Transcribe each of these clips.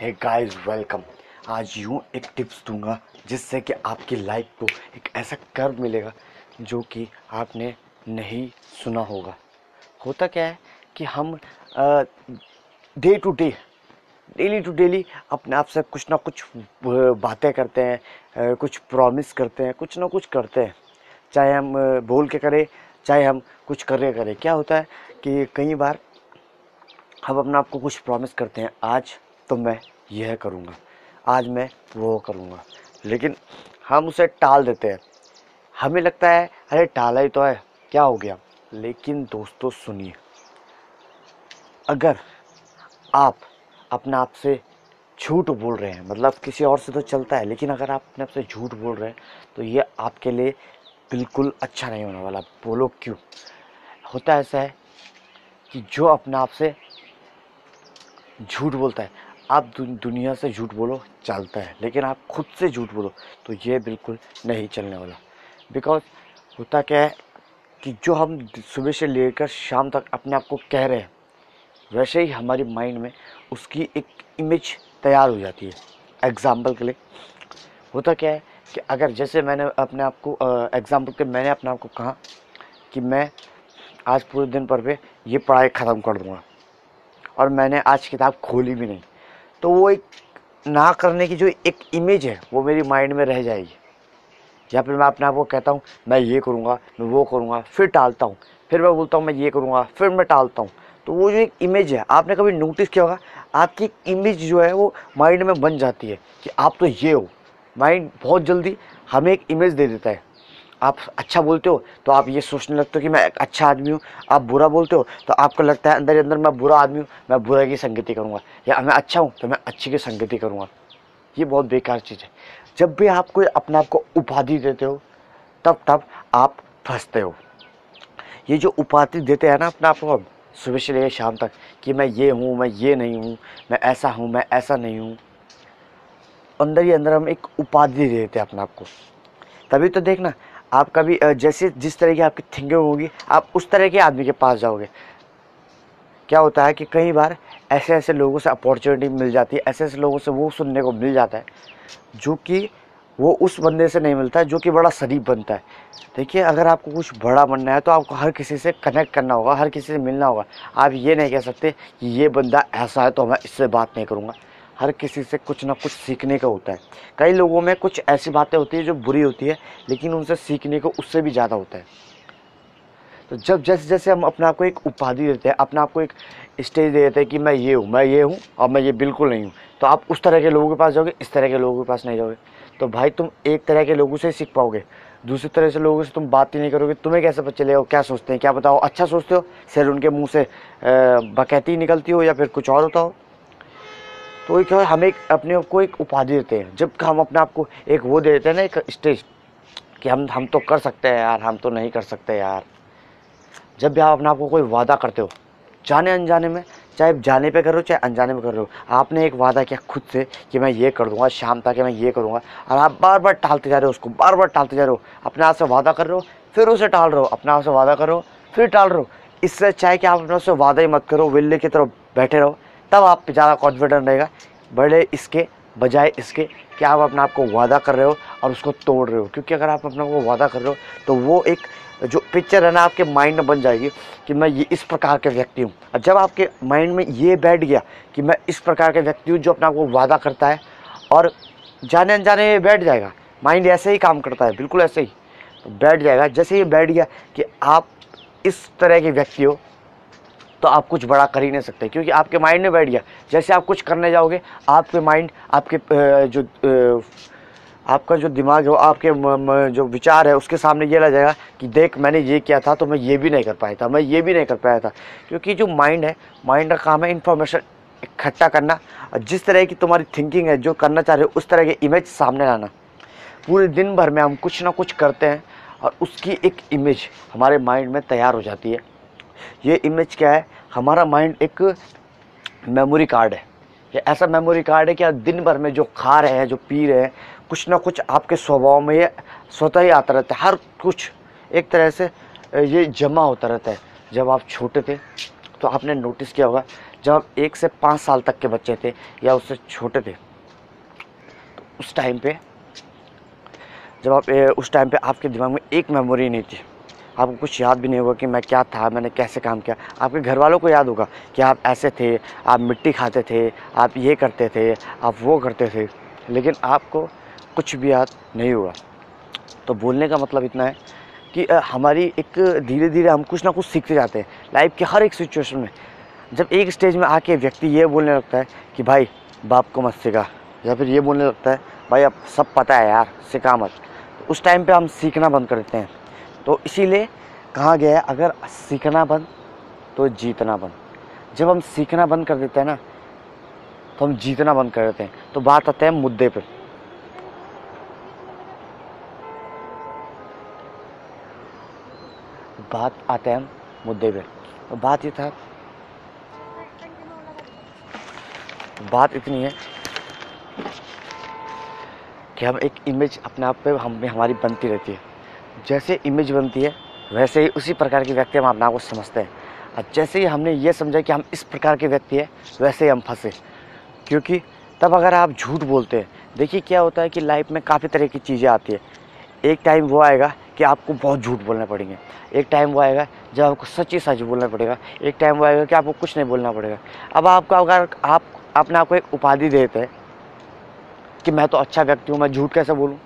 Hey guys welcome आज यूँ एक टिप्स दूँगा जिससे कि आपकी लाइफ को एक ऐसा कर्व मिलेगा जो कि आपने नहीं सुना होगा। होता क्या है कि हम day to day daily to daily अपने आप से कुछ ना कुछ बातें करते हैं कुछ प्रॉमिस करते हैं, कुछ ना कुछ करते हैं। चाहे हम बोल के करें, चाहे हम कुछ करे करें। क्या होता है कि कई बार हम अपने आप को कुछ प्रॉमिस करते हैं। आज तो मैं यह करूँगा। आज मैं वो करूँगा। लेकिन हम उसे टाल देते हैं। हमें लगता है, अरे टाला ही तो है। क्या हो गया? लेकिन दोस्तों, सुनिए। अगर आप अपने आप से झूठ बोल रहे हैं मतलब किसी और से तो चलता है, लेकिन अगर आप अपने आप से झूठ बोल रहे हैं तो ये आपके लिए बिल्कुल अच्छा नहीं होने वाला। बोलो क्यों? होता ऐसा है कि जो अपने आप से झूठ बोलता है आप दुनिया से झूठ बोलो, चलता है। लेकिन आप खुद से झूठ बोलो तो ये बिल्कुल नहीं चलने वाला। बिकॉज़ होता क्या है कि जो हम सुबह से लेकर शाम तक अपने आप को कह रहे हैं, वैसे ही हमारे माइंड में उसकी एक इमेज तैयार हो जाती है। एग्ज़ाम्पल के लिए। होता क्या है कि अगर जैसे मैंने अपने आप को एग्ज़ाम्पल के मैंने अपने आप को कहा कि मैं आज पूरे दिन पर पे ये पढ़ाई ख़त्म कर दूँगा। और मैंने आज किताब खोली भी नहीं। तो वो एक ना करने की जो एक इमेज है, वो मेरी माइंड में रह जाएगी। या फिर मैं अपने आप को कहता हूँ, मैं ये करूँगा, मैं वो करूँगा, फिर टालता हूँ, फिर मैं बोलता हूँ, मैं ये करूँगा, फिर मैं टालता हूँ। तो वो जो एक इमेज है, आपने कभी नोटिस किया होगा, आपकी इमेज जो है, वो माइंड में बन जाती है कि आप तो ये हो। माइंड बहुत जल्दी हमें एक इमेज दे देता है। आप अच्छा बोलते हो तो आप ये सोचने लगते हो कि मैं अच्छा आदमी हूँ। आप बुरा बोलते हो तो आपको लगता है अंदर ही अंदर मैं बुरा आदमी हूँ, मैं बुरा की संगति करूँगा। या मैं अच्छा हूँ तो मैं अच्छी की संगति करूँगा। ये बहुत बेकार चीज़ है। जब भी आप कोई अपने आप को उपाधि देते हो, तब तब आप फंसते हो। ये जो उपाधि देते हैं ना अपने आप को, सुबह से लेकर शाम तक, कि मैं ये हूँ, मैं ये नहीं हूँ, मैं ऐसा हूँ, मैं ऐसा नहीं हूँ, अंदर ही अंदर हम एक उपाधि देते हैं अपने आप को। तभी तो देखना आप कभी जैसे जिस तरह की आपकी थिंकिंग होगी, आप उस तरह के आदमी के पास जाओगे। क्या होता है कि कई बार ऐसे ऐसे लोगों से अपॉर्चुनिटी मिल जाती है ऐसे ऐसे लोगों से वो सुनने को मिल जाता है, जो कि वो उस बंदे से नहीं मिलता है जो कि बड़ा शरीफ बनता है। देखिए, अगर आपको कुछ बड़ा बनना है तो आपको हर किसी से कनेक्ट करना होगा, हर किसी से मिलना होगा। आप ये नहीं कह सकते कि ये बंदा ऐसा है तो मैं इससे बात नहीं करूँगा। हर किसी से कुछ ना कुछ सीखने का होता है। कई लोगों में कुछ ऐसी बातें होती है जो बुरी होती है, लेकिन उनसे सीखने को उससे भी ज़्यादा होता है। तो जब जैसे जैसे हम अपने आप को एक उपाधि देते हैं, अपने आप को एक स्टेज दे देते हैं कि मैं ये हूँ, मैं ये हूँ और मैं ये बिल्कुल नहीं हूँ तो आप उस तरह के लोगों के पास जाओगे, इस तरह के लोगों के पास नहीं जाओगे। तो भाई तुम एक तरह के लोगों से सीख पाओगे, दूसरी तरह से लोगों से तुम बात ही नहीं करोगे, तुम्हें कैसे पता चलेगा, क्या सोचते हैं, क्या बताओ अच्छा सोचते हो सिर उनके मुँह से बकैती निकलती हो या फिर कुछ और होता हो? तो एक हम एक अपने आप को एक उपाधि देते हैं। जब हम अपने आप को एक वो दे देते हैं ना, एक स्टेज, कि हम हम तो कर सकते हैं यार, हम तो नहीं कर सकते यार। जब भी आप अपने आप को कोई वादा करते हो, जाने अनजाने में, चाहे जाने पे कर रहे हो, चाहे अनजाने में कर रहे हो, आपने एक वादा किया खुद से कि मैं ये कर दूँगा, शाम तक मैं ये करूँगा, और आप बार बार टालते जा रहे हो उसको बार बार टालते जा रहे हो, अपने आप से वादा कर रहे हो, फिर उसे टाल रहे हो, अपने आप से वादा कर फिर टाल रहे हो। इससे चाहे कि आप अपने आप से वादा ही मत करो, विल्ले की तरफ़ बैठे रहो तब आप ज़्यादा कॉन्फिडेंट रहेगा। बड़े इसके बजाय इसके कि आप अपने आप को वादा कर रहे हो और उसको तोड़ रहे हो। क्योंकि अगर आप अपने को वादा कर रहे हो तो वो एक जो पिक्चर है ना आपके माइंड में बन जाएगी कि मैं ये इस प्रकार के व्यक्ति हूँ। और जब आपके माइंड में ये बैठ गया कि मैं इस प्रकार के व्यक्ति हूँ जो अपने आप को वादा करता है, और जाने अनजाने ये बैठ जाएगा। माइंड ऐसे ही काम करता है, बिल्कुल ऐसे ही। तो बैठ जाएगा। जैसे ये बैठ गया कि आप इस तरह के व्यक्ति हो तो आप कुछ बड़ा कर ही नहीं सकते, क्योंकि आपके माइंड में बैठ गया। जैसे आप कुछ करने जाओगे, आपके माइंड आपके जो आपका जो दिमाग है आपके जो विचार है, उसके सामने ये लग जाएगा कि देख, मैंने ये किया था तो मैं ये भी नहीं कर पाया था, मैं ये भी नहीं कर पाया था। क्योंकि जो माइंड है माइंड का काम है इन्फॉर्मेशन इकट्ठा करना, और जिस तरह की तुम्हारी थिंकिंग है, जो करना चाह रहे हो, उस तरह के इमेज सामने लाना। पूरे दिन भर में हम कुछ ना कुछ करते हैं, और उसकी एक इमेज हमारे माइंड में तैयार हो जाती है। ये इमेज क्या है? हमारा माइंड एक मेमोरी कार्ड है। ये ऐसा मेमोरी कार्ड है कि आप दिन भर में जो खा रहे हैं, जो पी रहे हैं, कुछ ना कुछ आपके स्वभाव में ये स्वतः ही आता रहता है। हर कुछ एक तरह से ये जमा होता रहता है। जब आप छोटे थे तो आपने नोटिस किया होगा, जब आप एक से पाँच साल तक के बच्चे थे या उससे छोटे थे तो उस टाइम पे, जब आप उस टाइम पे आपके दिमाग में एक मेमोरी नहीं थी। आपको कुछ याद भी नहीं होगा कि मैं क्या था, मैंने कैसे काम किया। आपके घर वालों को याद होगा कि आप ऐसे थे, आप मिट्टी खाते थे, आप ये करते थे, आप वो करते थे, लेकिन आपको कुछ भी याद नहीं होगा। तो बोलने का मतलब इतना है कि हमारी एक धीरे धीरे हम कुछ ना कुछ सीखते जाते हैं, लाइफ के हर एक सिचुएशन में। जब एक स्टेज में आके व्यक्ति ये बोलने लगता है कि, भाई, बाप को मत सिखा। या फिर ये बोलने लगता है, भाई, अब सब पता है यार, सिखा मत। तो उस टाइम पे हम सीखना बंद कर देते हैं। तो इसीलिए कहा गया है, अगर सीखना बंद तो जीतना बंद। जब हम सीखना बंद कर देते हैं ना तो हम जीतना बंद कर देते हैं। तो बात आते हैं मुद्दे पर। बात आते हैं मुद्दे पे तो बात ये था, बात इतनी है कि हम एक इमेज अपने आप पे, हम हमारी बनती रहती है। जैसे इमेज बनती है, वैसे ही उसी प्रकार के व्यक्ति हम अपने को समझते हैं। और जैसे ही हमने ये समझा कि हम इस प्रकार के व्यक्ति हैं, वैसे ही हम फंसे। क्योंकि तब अगर आप झूठ बोलते हैं, देखिए क्या होता है कि लाइफ में काफ़ी तरह की चीज़ें आती है। एक टाइम वो आएगा कि आपको बहुत झूठ बोलना पड़ेंगे। एक टाइम वो आएगा जब आपको सच ही सच बोलना पड़ेगा। एक टाइम वो आएगा कि आपको कुछ नहीं बोलना पड़ेगा। अब आपको अगर आप अपने आप को एक उपाधि देते हैं कि मैं तो अच्छा व्यक्ति हूँ, मैं झूठ कैसे बोलूँ?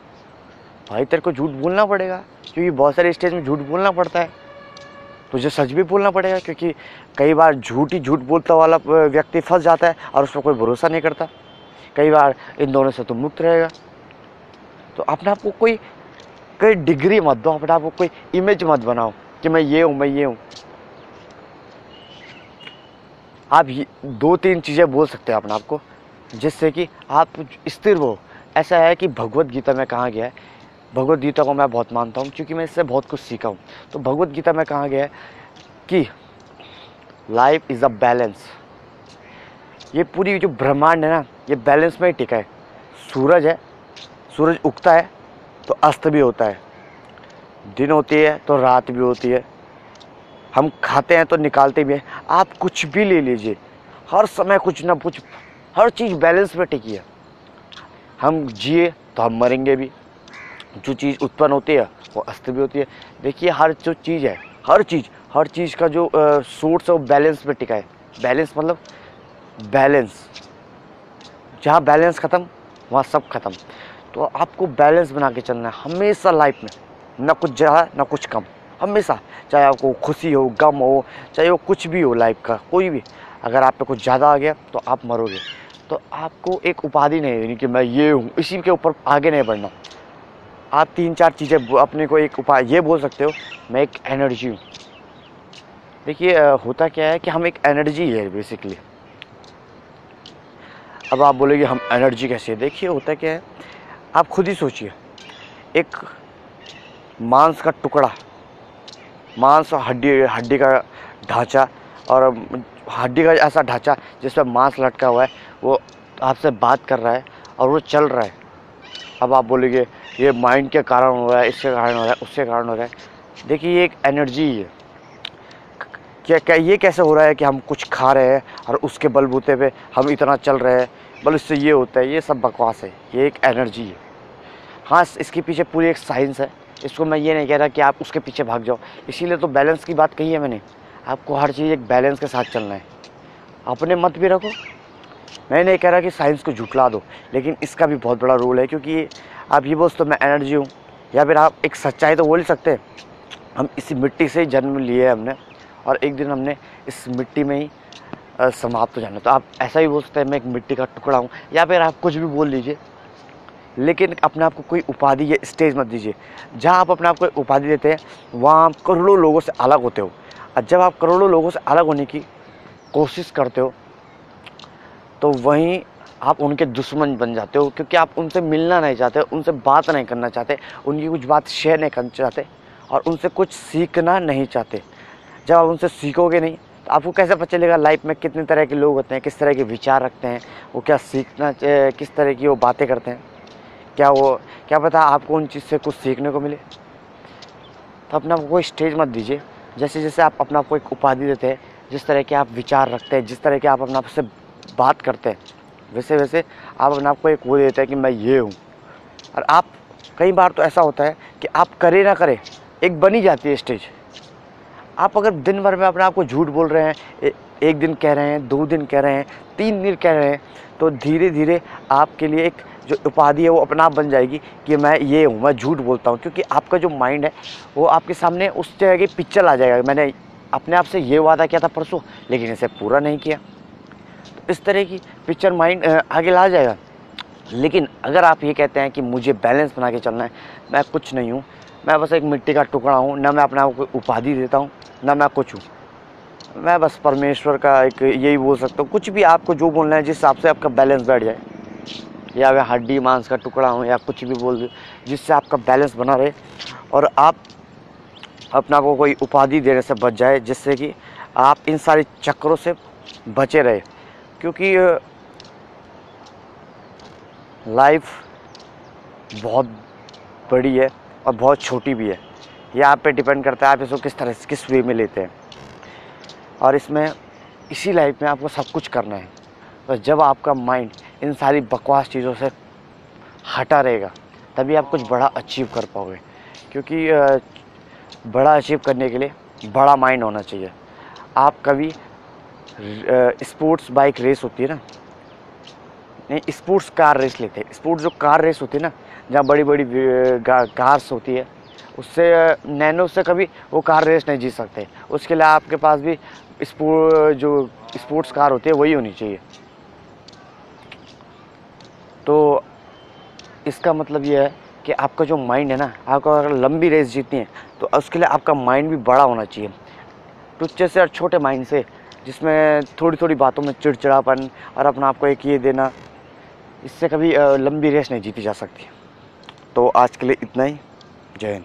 भाई, तेरे को झूठ बोलना पड़ेगा, क्योंकि बहुत सारे स्टेज में झूठ बोलना पड़ता है। तुझे सच भी बोलना पड़ेगा, क्योंकि कई बार झूठ ही झूठ बोलता वाला व्यक्ति फंस जाता है और उस पर कोई भरोसा नहीं करता। कई बार इन दोनों से तो मुक्त रहेगा। तो अपने आप को कोई कोई डिग्री मत दो, अपने आप को कोई इमेज मत बनाओ कि मैं ये हूँ, मैं ये हूँ। आप दो तीन चीज़ें बोल सकते हैं अपने आप को, जिससे कि आप स्थिर हो। ऐसा है कि भगवत गीता में कहा गया है भगवत गीता को मैं बहुत मानता हूँ, क्योंकि मैं इससे बहुत कुछ सीखा हूँ। तो भगवत गीता में कहा गया है कि लाइफ इज़ अ बैलेंस ये पूरी जो ब्रह्मांड है ना, ये बैलेंस में ही टिका है। सूरज है, सूरज उगता है तो अस्त भी होता है। दिन होती है तो रात भी होती है। हम खाते हैं तो निकालते भी हैं। आप कुछ भी ले लीजिए। हर समय कुछ ना कुछ, हर चीज़ बैलेंस में टिकी है। हम जिए तो हम मरेंगे भी। जो चीज़ उत्पन्न होती है, वो अस्त भी होती है। देखिए, हर जो चीज़ है, हर चीज़ हर चीज़ का जो सोर्स है, वो बैलेंस में टिका है। बैलेंस मतलब बैलेंस। जहाँ बैलेंस ख़त्म, वहाँ सब ख़त्म। तो आपको बैलेंस बना के चलना है, हमेशा लाइफ में। ना कुछ ज़्यादा, ना कुछ कम। हमेशा, चाहे आपको खुशी हो, गम हो, चाहे वो कुछ भी हो लाइफ का, कोई भी। अगर आप पे कुछ ज़्यादा आ गया तो आप मरोगे। तो आपको एक उपाधि नहीं देनी कि मैं ये हूँ, इसी के ऊपर आगे नहीं बढ़ना। आप तीन चार चीज़ें अपने को एक उपाय ये बोल सकते हो, मैं एक एनर्जी हूँ। देखिए होता क्या है कि हम एक एनर्जी है बेसिकली अब आप बोलेंगे, हम एनर्जी कैसे देखिए, होता क्या है, आप खुद ही सोचिए। एक मांस का टुकड़ा, मांस और हड्डी हड्डी का ढांचा और हड्डी का ऐसा ढांचा जिस पर मांस लटका हुआ है, वो आपसे बात कर रहा है और वो चल रहा है। अब आप बोलेंगे ये माइंड के कारण हो रहा है, इसके कारण हो रहा है, उसके कारण हो रहा है। देखिए, ये एक एनर्जी है। क्या क्या, ये कैसे हो रहा है कि हम कुछ खा रहे हैं और उसके बलबूते पे हम इतना चल रहे हैं? बल इससे ये होता है, ये सब बकवास है। ये एक एनर्जी है। हाँ इसके पीछे पूरी एक साइंस है। इसको मैं ये नहीं कह रहा कि आप उसके पीछे भाग जाओ। इसीलिए तो बैलेंस की बात कही है मैंने। आपको हर चीज़ एक बैलेंस के साथ चलना है। अपने मत भी रखो। मैं नहीं कह रहा कि साइंस को झुटला दो, लेकिन इसका भी बहुत बड़ा रोल है, क्योंकि आप ये बोझ तो मैं एनर्जी हूँ। या फिर आप एक सच्चाई तो बोल सकते हम इसी मिट्टी से ही जन्म लिए हमने, और एक दिन हमने इस मिट्टी में ही समाप्त हो जाना। तो आप ऐसा ही बोल सकते हैं, मैं एक मिट्टी का टुकड़ा हूँ। या फिर आप कुछ भी बोल लीजिए। लेकिन अपने आप को कोई उपाधि या स्टेज मत दीजिए। जहाँ आप अपने आप को उपाधि देते हैं, वहाँ आप करोड़ों लोगों से अलग होते हो। और जब आप करोड़ों लोगों से अलग होने की कोशिश करते हो तो वहीं आप उनके दुश्मन बन जाते हो, क्योंकि आप उनसे मिलना नहीं चाहते, उनसे बात नहीं करना चाहते, उनकी कुछ बात शेयर नहीं करना चाहते और उनसे कुछ सीखना नहीं चाहते। जब आप उनसे सीखोगे नहीं तो आपको कैसे पता चलेगा लाइफ में कितने तरह के लोग होते हैं, किस तरह के विचार रखते हैं, वो क्या सीखना किस तरह की वो बातें करते हैं? क्या वो, क्या पता आपको उन चीज़ से कुछ सीखने को मिले? तो अपने आपको कोई स्टेज मत दीजिए। जैसे जैसे आप अपने आप को एक उपाधि देते हैं, जिस तरह के आप विचार रखते हैं, जिस तरह के आप अपने आप से बात करते हैं वैसे वैसे आप अपने आप को एक वो देते हैं कि मैं ये हूँ। और आप, कई बार तो ऐसा होता है कि आप करें ना करें, एक बनी जाती है स्टेज आप अगर दिन भर में अपने आप को झूठ बोल रहे हैं एक दिन कह रहे हैं, दो दिन कह रहे हैं, तीन दिन कह रहे हैं तो धीरे धीरे आपके लिए एक जो उपाधि है वो अपना आप बन जाएगी कि मैं ये हूँ, मैं झूठ बोलता हूँ। क्योंकि आपका जो माइंड है, वो आपके सामने उस जगह की पिक्चर आ जाएगा। मैंने अपने आप से ये वादा किया था परसों, लेकिन इसे पूरा नहीं किया। इस तरह की पिक्चर माइंड आगे ला जाएगा। लेकिन अगर आप ये कहते हैं कि मुझे बैलेंस बना के चलना है, मैं कुछ नहीं हूँ। मैं बस एक मिट्टी का टुकड़ा हूँ, ना मैं अपने आप को उपाधि देता हूँ, ना मैं कुछ हूँ। मैं बस परमेश्वर का एक यही बोल सकता हूँ। कुछ भी आपको जो बोलना है, जिस हिसाब से आपका बैलेंस बैठ जाए। या मैं हड्डी, मांस का टुकड़ा हूँ, या कुछ भी बोल जिससे आपका बैलेंस बना रहे और आप अपना को कोई उपाधि देने से बच जाए, जिससे कि आप इन सारे चक्रों से बचे रहे। क्योंकि लाइफ बहुत बड़ी है और बहुत छोटी भी है। यह आप पे डिपेंड करता है आप इसको किस तरह से, किस वे में लेते हैं। और इसमें, इसी लाइफ में आपको सब कुछ करना है। बस जब आपका माइंड इन सारी बकवास चीज़ों से हटा रहेगा, तभी आप कुछ बड़ा अचीव कर पाओगे। क्योंकि बड़ा अचीव करने के लिए बड़ा माइंड होना चाहिए। आप कभी स्पोर्ट्स बाइक रेस होती है ना? नहीं स्पोर्ट्स कार रेस लेते हैं। स्पोर्ट्स जो कार रेस होती है ना, जहाँ बड़ी बड़ी कार्स होती है, उससे नैनो से कभी वो कार रेस नहीं जीत सकते। उसके लिए आपके पास भी स्पोर्ट जो स्पोर्ट्स कार होती है, वही होनी चाहिए। तो इसका मतलब ये है कि आपका जो माइंड है ना, आपको अगर लंबी रेस जीतनी है तो उसके लिए आपका माइंड भी बड़ा होना चाहिए। टुच्चे से और छोटे माइंड से जिसमें थोड़ी थोड़ी बातों में चिड़चिड़ापन और अपने आप को एक ये देना, इससे कभी लंबी रेस नहीं जीती जा सकती। तो आज के लिए इतना ही। जय हिंद।